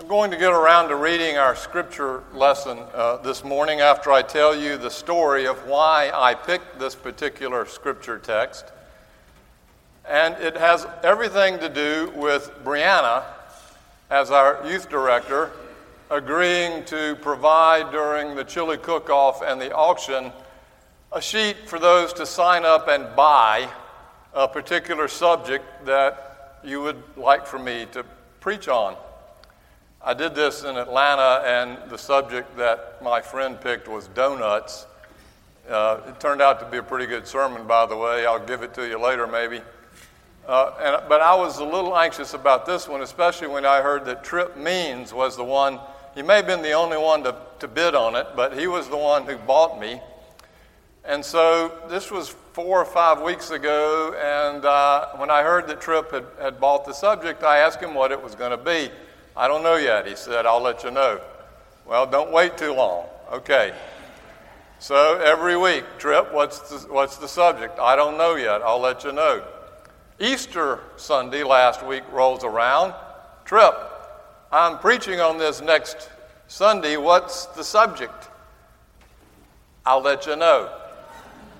I'm going to get around to reading our scripture lesson uh, this morning after I tell you the story of why I picked this particular scripture text. And it has everything to do with Brianna, as our youth director, agreeing to provide during the chili cook off and the auction a sheet for those to sign up and buy a particular subject that you would like for me to preach on. I did this in Atlanta, and the subject that my friend picked was donuts. Uh, it turned out to be a pretty good sermon, by the way. I'll give it to you later, maybe. Uh, and, but I was a little anxious about this one, especially when I heard that Trip Means was the one. He may have been the only one to, to bid on it, but he was the one who bought me. And so this was four or five weeks ago, and uh, when I heard that Trip had, had bought the subject, I asked him what it was going to be. I don't know yet. He said, I'll let you know. Well, don't wait too long. Okay. So every week, Trip, what's the, what's the subject? I don't know yet. I'll let you know. Easter Sunday last week rolls around. Trip, I'm preaching on this next Sunday. What's the subject? I'll let you know.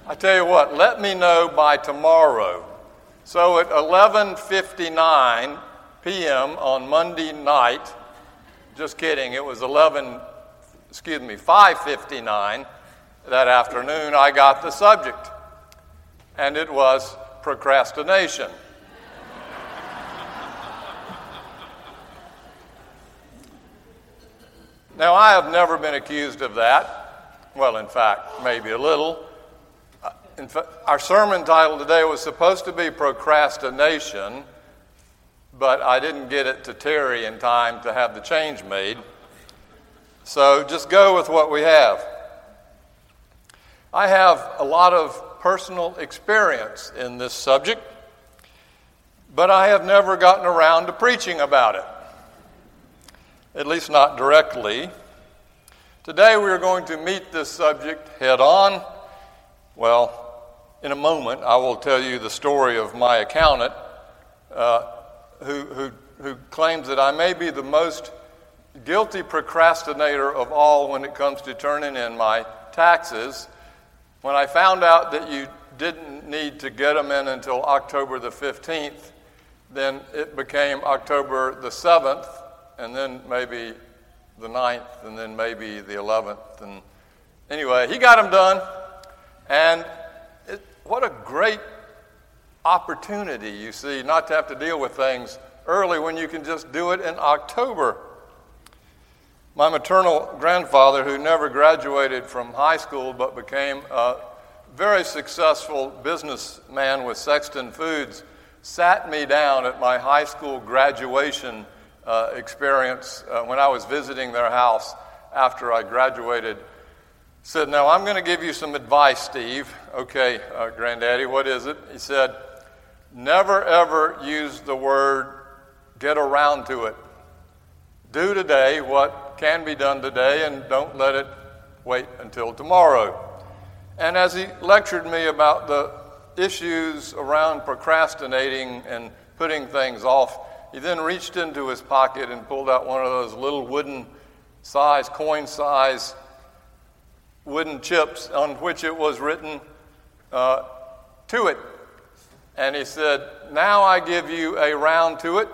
I tell you what, let me know by tomorrow. So at 11:59, p.m. on Monday night. Just kidding. It was 11, excuse me, 5:59 that afternoon. I got the subject, and it was procrastination. now, I have never been accused of that. Well, in fact, maybe a little. Uh, in fact, our sermon title today was supposed to be procrastination but I didn't get it to Terry in time to have the change made. So just go with what we have. I have a lot of personal experience in this subject, but I have never gotten around to preaching about it, at least not directly. Today we are going to meet this subject head on. Well, in a moment, I will tell you the story of my accountant. Uh, who, who, who claims that I may be the most guilty procrastinator of all when it comes to turning in my taxes. When I found out that you didn't need to get them in until October the 15th, then it became October the 7th, and then maybe the 9th, and then maybe the 11th. And anyway, he got them done, and it, what a great opportunity, you see, not to have to deal with things early when you can just do it in October. My maternal grandfather, who never graduated from high school but became a very successful businessman with Sexton Foods, sat me down at my high school graduation uh, experience uh, when I was visiting their house after I graduated. Said, Now I'm going to give you some advice, Steve. Okay, uh, Granddaddy, what is it? He said, Never ever use the word get around to it. Do today what can be done today and don't let it wait until tomorrow. And as he lectured me about the issues around procrastinating and putting things off, he then reached into his pocket and pulled out one of those little wooden size, coin size wooden chips on which it was written, uh, to it. And he said, Now I give you a round to it.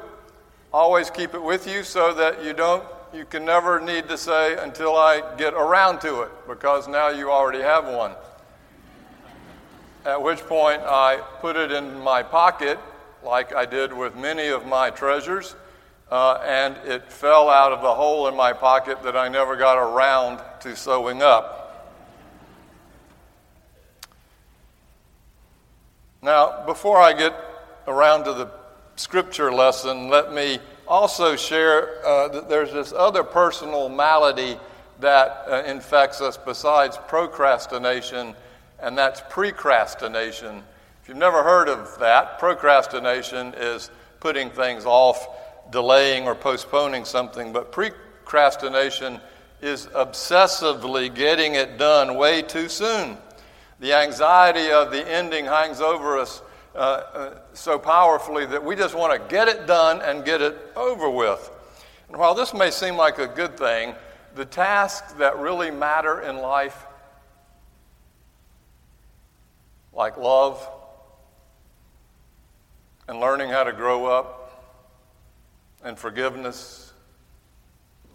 Always keep it with you so that you don't, you can never need to say until I get around to it, because now you already have one. At which point I put it in my pocket, like I did with many of my treasures, uh, and it fell out of the hole in my pocket that I never got around to sewing up. Now, before I get around to the scripture lesson, let me also share uh, that there's this other personal malady that uh, infects us besides procrastination, and that's precrastination. If you've never heard of that, procrastination is putting things off, delaying or postponing something, but precrastination is obsessively getting it done way too soon. The anxiety of the ending hangs over us uh, uh, so powerfully that we just want to get it done and get it over with. And while this may seem like a good thing, the tasks that really matter in life, like love and learning how to grow up and forgiveness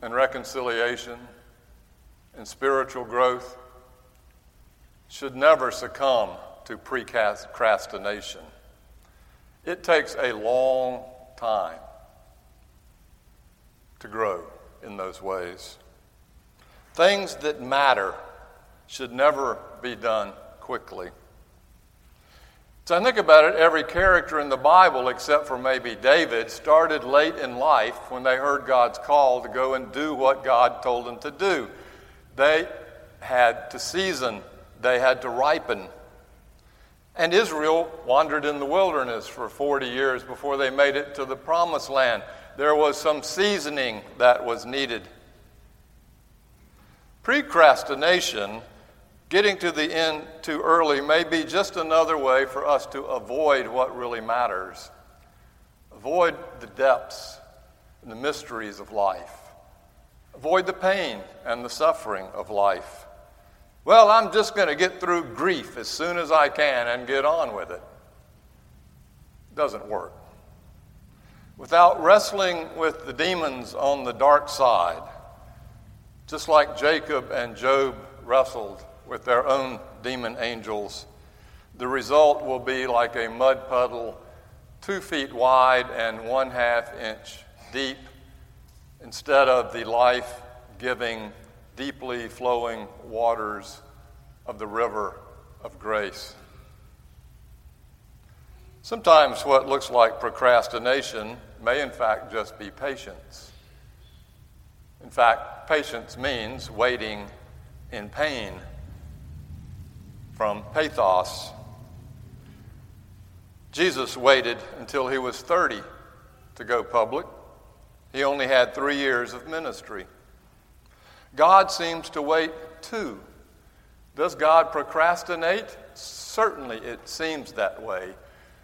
and reconciliation and spiritual growth, should never succumb to procrastination. It takes a long time to grow in those ways. Things that matter should never be done quickly. So I think about it, every character in the Bible, except for maybe David, started late in life when they heard God's call to go and do what God told them to do. They had to season, they had to ripen. And Israel wandered in the wilderness for 40 years before they made it to the promised land there was some seasoning that was needed. Procrastination, getting to the end too early, may be just another way for us to avoid what really matters. Avoid the depths and the mysteries of life. Avoid the pain and the suffering of life. Well, I'm just going to get through grief as soon as I can and get on with it. Doesn't work without wrestling with the demons on the dark side, just like Jacob and Job wrestled with their own demon angels, the result will be like a mud puddle two feet wide and one half inch deep instead of the life giving, deeply flowing waters of the river of grace. Sometimes what looks like procrastination may in fact just be patience. In fact, patience means waiting in pain from pathos. Jesus waited until he was 30 to go public. He only had three years of ministry. God seems to wait too. Does God procrastinate? Certainly it seems that way.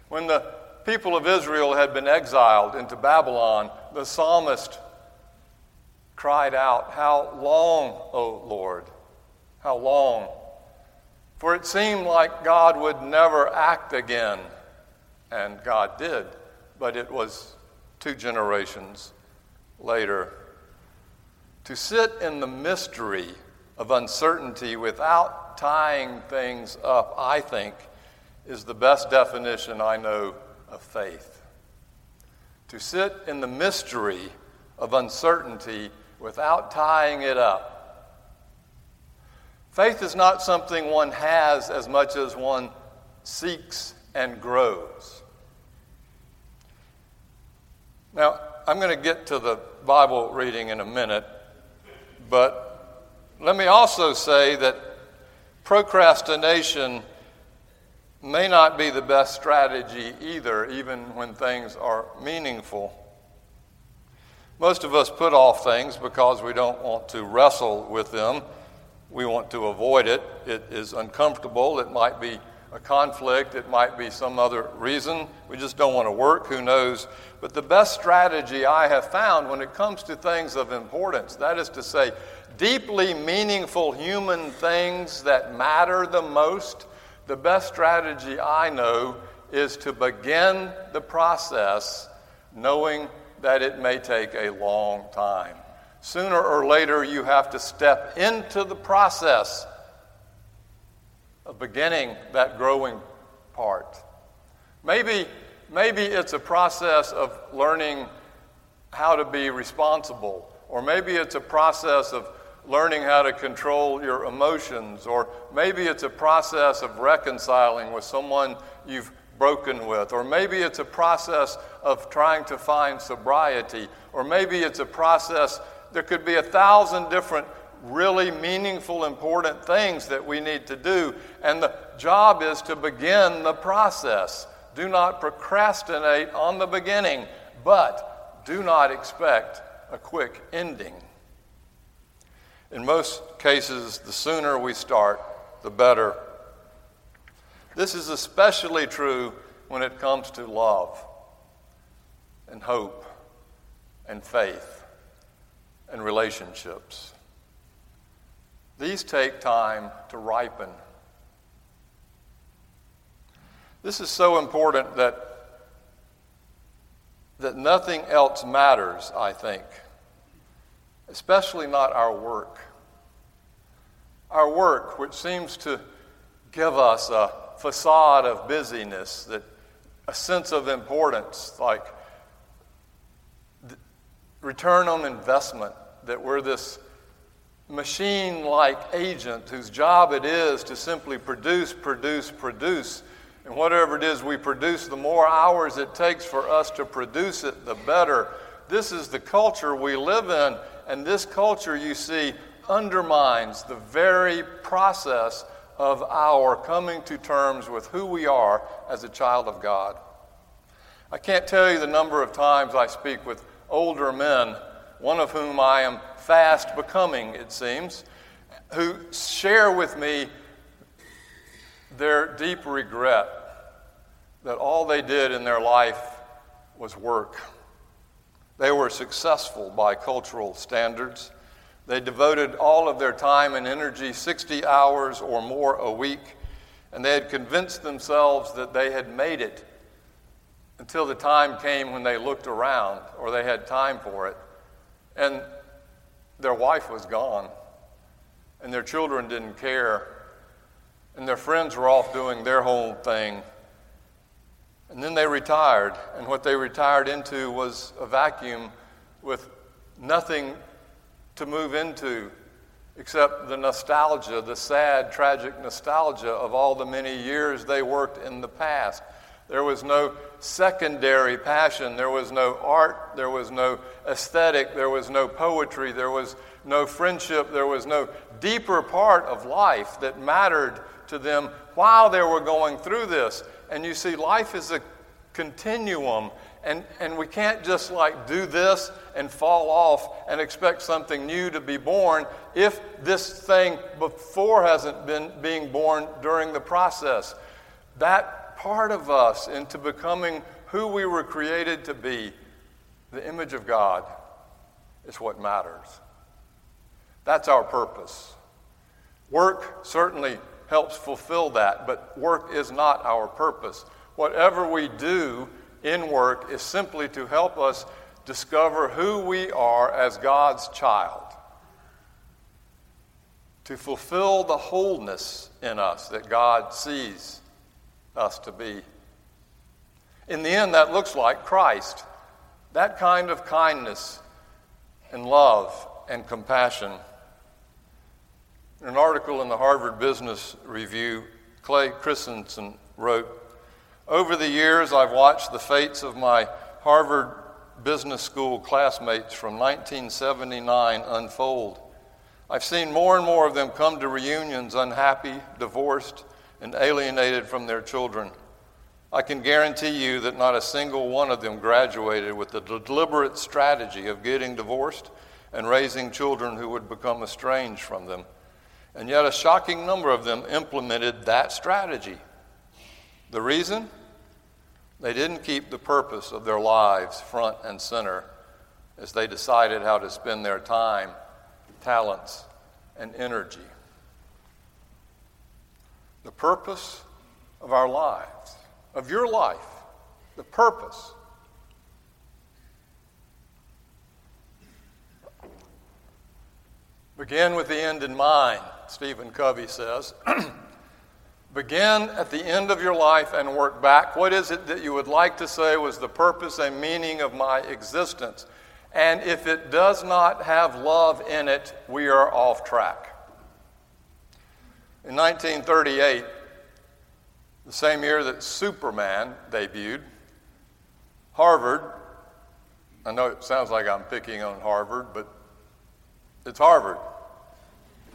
When the people of Israel had been exiled into Babylon, the psalmist cried out, How long, O Lord? How long? For it seemed like God would never act again. And God did, but it was two generations later. To sit in the mystery of uncertainty without tying things up, I think, is the best definition I know of faith. To sit in the mystery of uncertainty without tying it up. Faith is not something one has as much as one seeks and grows. Now, I'm going to get to the Bible reading in a minute, but let me also say that procrastination may not be the best strategy either, even when things are meaningful. Most of us put off things because we don't want to wrestle with them. We want to avoid it. It is uncomfortable. It might be a conflict. It might be some other reason. We just don't want to work. Who knows? But the best strategy I have found when it comes to things of importance, that is to say, deeply meaningful human things that matter the most, the best strategy I know is to begin the process knowing that it may take a long time. Sooner or later, you have to step into the process of beginning that growing part. Maybe, maybe it's a process of learning how to be responsible, or maybe it's a process of learning how to control your emotions, or maybe it's a process of reconciling with someone you've broken with, or maybe it's a process of trying to find sobriety, or maybe it's a process, there could be a thousand different really meaningful, important things that we need to do. And the job is to begin the process. Do not procrastinate on the beginning, but do not expect a quick ending. In most cases, the sooner we start, the better. This is especially true when it comes to love and hope and faith. and relationships. These take time to ripen. This is so important that, that nothing else matters, I think, especially not our work. Our work, which seems to give us a facade of busyness, that a sense of importance, like return on investment, that we're this machine like agent whose job it is to simply produce, produce, produce. And whatever it is we produce, the more hours it takes for us to produce it, the better. This is the culture we live in, and this culture, you see, undermines the very process of our coming to terms with who we are as a child of God. I can't tell you the number of times I speak with older men, one of whom I am fast becoming, it seems, who share with me their deep regret that all they did in their life was work. They were successful by cultural standards. They devoted all of their time and energy, 60 hours or more a week, and they had convinced themselves that they had made it until the time came when they looked around or they had time for it. And their wife was gone, and their children didn't care, and their friends were off doing their whole thing. And then they retired, and what they retired into was a vacuum with nothing to move into except the nostalgia, the sad, tragic nostalgia of all the many years they worked in the past. There was no secondary passion. There was no art. There was no aesthetic. There was no poetry. There was no friendship. There was no deeper part of life that mattered to them while they were going through this. And you see, life is a continuum. And, and we can't just like do this and fall off and expect something new to be born if this thing before hasn't been being born during the process. That part of us into becoming who we were created to be, the image of God, is what matters. That's our purpose. Work certainly helps fulfill that, but work is not our purpose. Whatever we do in work is simply to help us discover who we are as God's child, to fulfill the wholeness in us that God sees us to be. In the end, that looks like Christ. That kind of kindness and love and compassion. In an article in the Harvard Business Review, Clay Christensen wrote Over the years, I've watched the fates of my Harvard Business School classmates from 1979 unfold. I've seen more and more of them come to reunions unhappy, divorced, and alienated from their children. I can guarantee you that not a single one of them graduated with the deliberate strategy of getting divorced and raising children who would become estranged from them. And yet, a shocking number of them implemented that strategy. The reason? They didn't keep the purpose of their lives front and center as they decided how to spend their time, talents, and energy the purpose of our lives, of your life, the purpose. Begin with the end in mind, Stephen Covey says. Begin at the end of your life and work back. What is it that you would like to say was the purpose and meaning of my existence? And if it does not have love in it, we are off track. In 1938, the same year that Superman debuted, Harvard, I know it sounds like I'm picking on Harvard, but it's Harvard.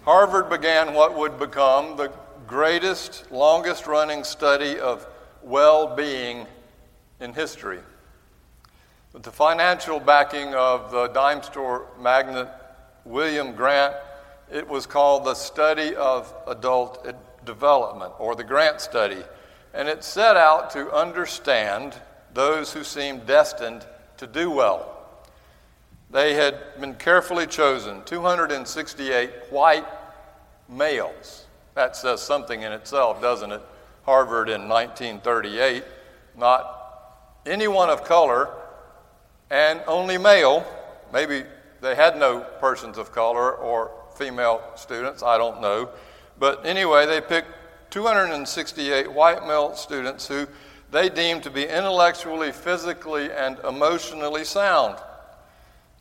Harvard began what would become the greatest, longest running study of well being in history. With the financial backing of the dime store magnate William Grant it was called the Study of Adult Development, or the Grant Study, and it set out to understand those who seemed destined to do well. They had been carefully chosen 268 white males. That says something in itself, doesn't it? Harvard in 1938, not anyone of color and only male. Maybe they had no persons of color or female students, I don't know. But anyway, they picked 268 white male students who they deemed to be intellectually, physically, and emotionally sound.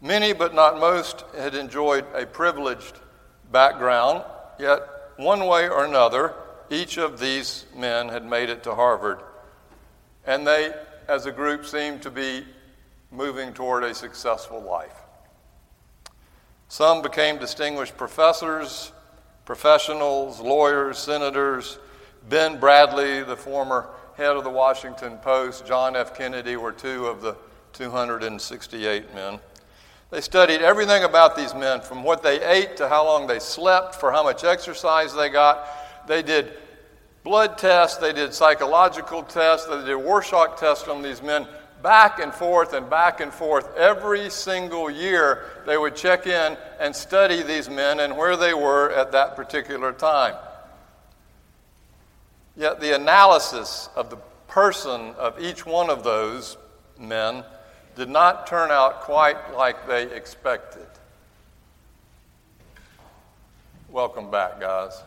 Many, but not most, had enjoyed a privileged background, yet, one way or another, each of these men had made it to Harvard. And they, as a group, seemed to be moving toward a successful life. Some became distinguished professors, professionals, lawyers, senators. Ben Bradlee, the former head of the Washington Post, John F. Kennedy were two of the 268 men. They studied everything about these men, from what they ate to how long they slept, for how much exercise they got. They did blood tests, they did psychological tests, they did Rorschach tests on these men back and forth and back and forth. Every single year, they would check in and study these men and where they were at that particular time. Yet the analysis of the person of each one of those men did not turn out quite like they expected. Welcome back, guys.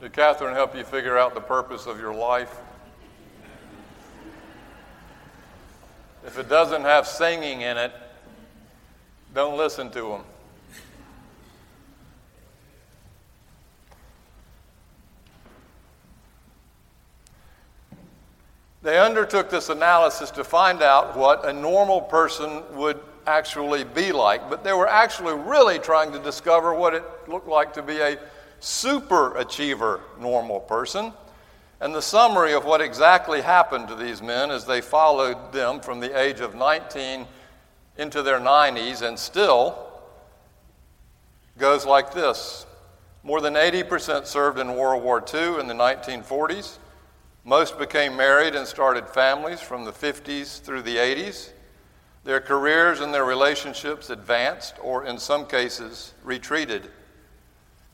Did Catherine help you figure out the purpose of your life? If it doesn't have singing in it, don't listen to them. They undertook this analysis to find out what a normal person would actually be like, but they were actually really trying to discover what it looked like to be a super achiever normal person. And the summary of what exactly happened to these men as they followed them from the age of 19 into their 90s and still goes like this More than 80% served in World War II in the 1940s. Most became married and started families from the 50s through the 80s. Their careers and their relationships advanced, or in some cases, retreated.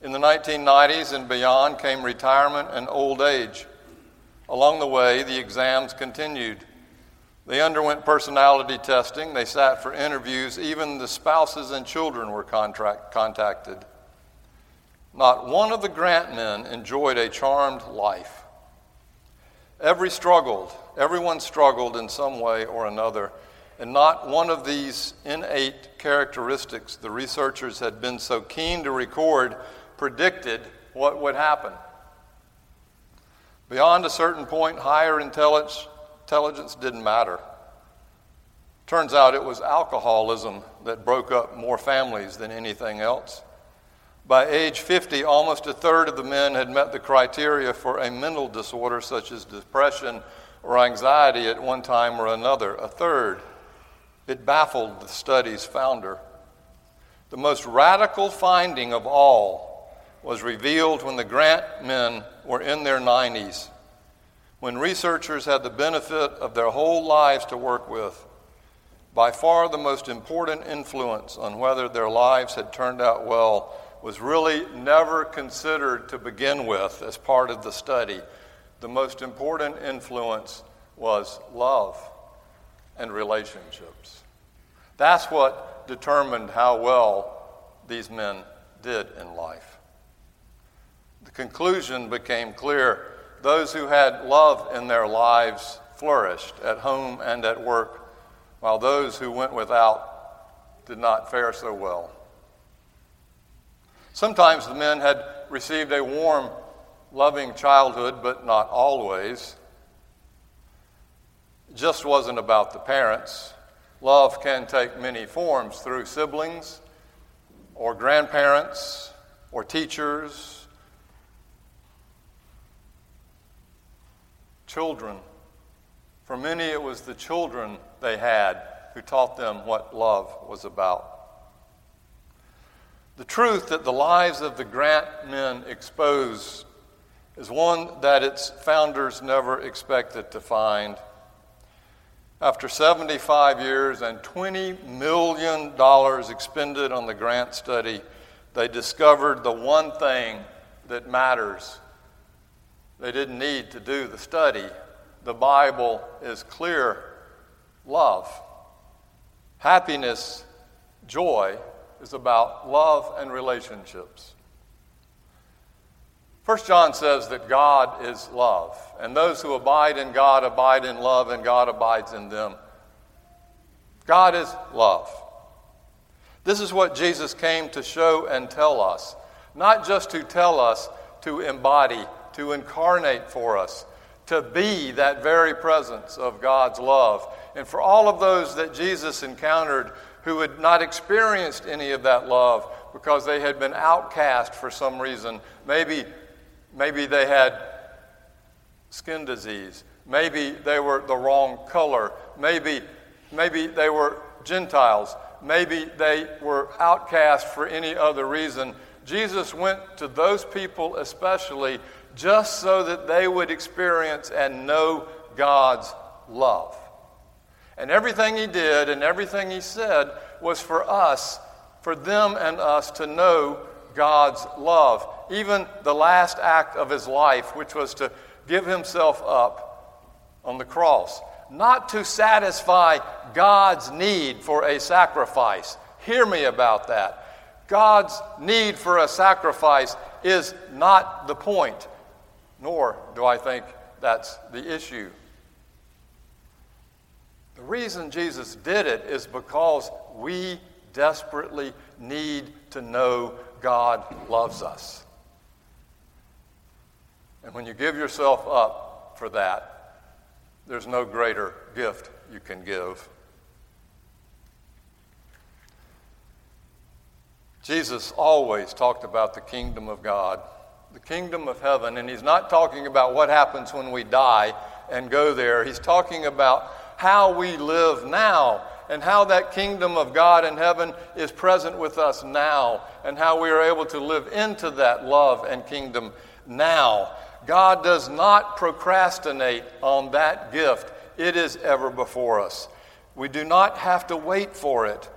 In the 1990s and beyond came retirement and old age. Along the way, the exams continued. They underwent personality testing, they sat for interviews, even the spouses and children were contract, contacted. Not one of the grant men enjoyed a charmed life. Every struggled, everyone struggled in some way or another, and not one of these innate characteristics the researchers had been so keen to record predicted what would happen. Beyond a certain point, higher intelligence didn't matter. Turns out it was alcoholism that broke up more families than anything else. By age 50, almost a third of the men had met the criteria for a mental disorder such as depression or anxiety at one time or another. A third. It baffled the study's founder. The most radical finding of all was revealed when the grant men were in their 90s, when researchers had the benefit of their whole lives to work with. By far the most important influence on whether their lives had turned out well was really never considered to begin with as part of the study. The most important influence was love and relationships. That's what determined how well these men did in life. Conclusion became clear. Those who had love in their lives flourished at home and at work, while those who went without did not fare so well. Sometimes the men had received a warm, loving childhood, but not always. It just wasn't about the parents. Love can take many forms through siblings, or grandparents, or teachers, children. For many, it was the children they had who taught them what love was about. The truth that the lives of the Grant men expose is one that its founders never expected to find. After 75 years and $20 million expended on the grant study, they discovered the one thing that matters. They didn't need to do the study. The Bible is clear love. Happiness, joy, is about love and relationships. First John says that God is love, and those who abide in God abide in love, and God abides in them. God is love. This is what Jesus came to show and tell us, not just to tell us, to embody, to incarnate for us, to be that very presence of God's love. And for all of those that Jesus encountered who had not experienced any of that love because they had been outcast for some reason, maybe Maybe they had skin disease. Maybe they were the wrong color. Maybe, maybe they were Gentiles. Maybe they were outcast for any other reason. Jesus went to those people especially just so that they would experience and know God's love. And everything he did and everything he said was for us, for them and us to know God's love. Even the last act of his life, which was to give himself up on the cross, not to satisfy God's need for a sacrifice. Hear me about that. God's need for a sacrifice is not the point, nor do I think that's the issue. The reason Jesus did it is because we desperately need to know God loves us. And when you give yourself up for that, there's no greater gift you can give. Jesus always talked about the kingdom of God, the kingdom of heaven, and he's not talking about what happens when we die and go there. He's talking about how we live now and how that kingdom of God in heaven is present with us now, and how we are able to live into that love and kingdom now. God does not procrastinate on that gift, it is ever before us. We do not have to wait for it.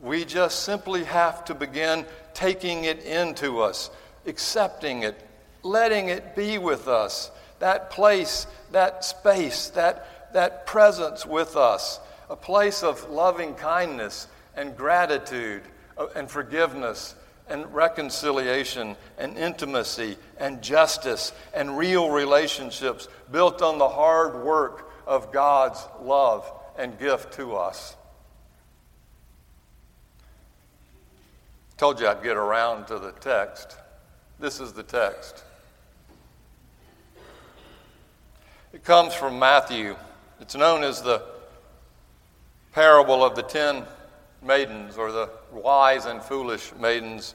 We just simply have to begin taking it into us, accepting it, letting it be with us. That place, that space, that, that presence with us a place of loving kindness and gratitude uh, and forgiveness and reconciliation and intimacy and justice and real relationships built on the hard work of God's love and gift to us. Told you I'd get around to the text. This is the text. It comes from Matthew. It's known as the parable of the ten maidens or the wise and foolish maidens.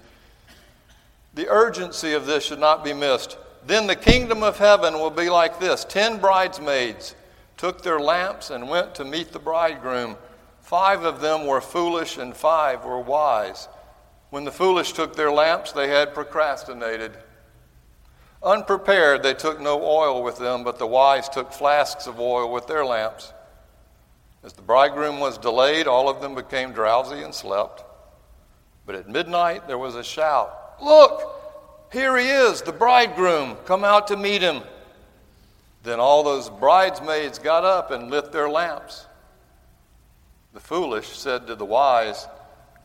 The urgency of this should not be missed. Then the kingdom of heaven will be like this Ten bridesmaids took their lamps and went to meet the bridegroom. Five of them were foolish, and five were wise. When the foolish took their lamps, they had procrastinated. Unprepared, they took no oil with them, but the wise took flasks of oil with their lamps. As the bridegroom was delayed, all of them became drowsy and slept. But at midnight there was a shout Look, here he is, the bridegroom. Come out to meet him. Then all those bridesmaids got up and lit their lamps. The foolish said to the wise,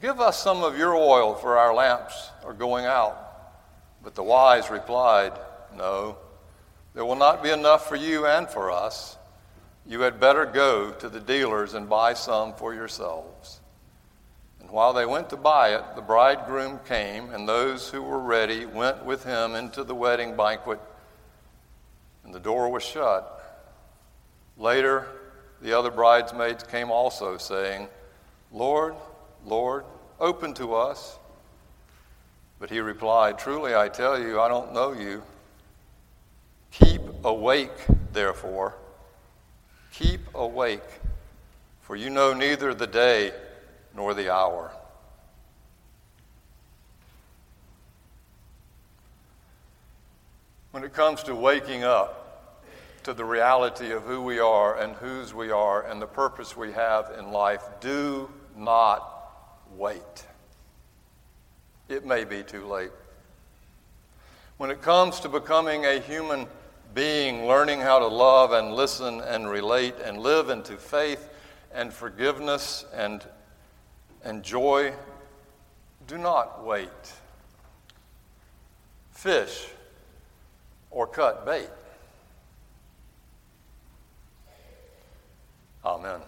Give us some of your oil, for our lamps are going out. But the wise replied, No, there will not be enough for you and for us. You had better go to the dealers and buy some for yourselves. And while they went to buy it, the bridegroom came, and those who were ready went with him into the wedding banquet, and the door was shut. Later, the other bridesmaids came also, saying, Lord, Lord, open to us. But he replied, Truly I tell you, I don't know you. Keep awake, therefore Keep awake, for you know neither the day nor the hour. When it comes to waking up, to the reality of who we are and whose we are and the purpose we have in life, do not wait. It may be too late. When it comes to becoming a human being, learning how to love and listen and relate and live into faith and forgiveness and, and joy, do not wait. Fish or cut bait. Amen.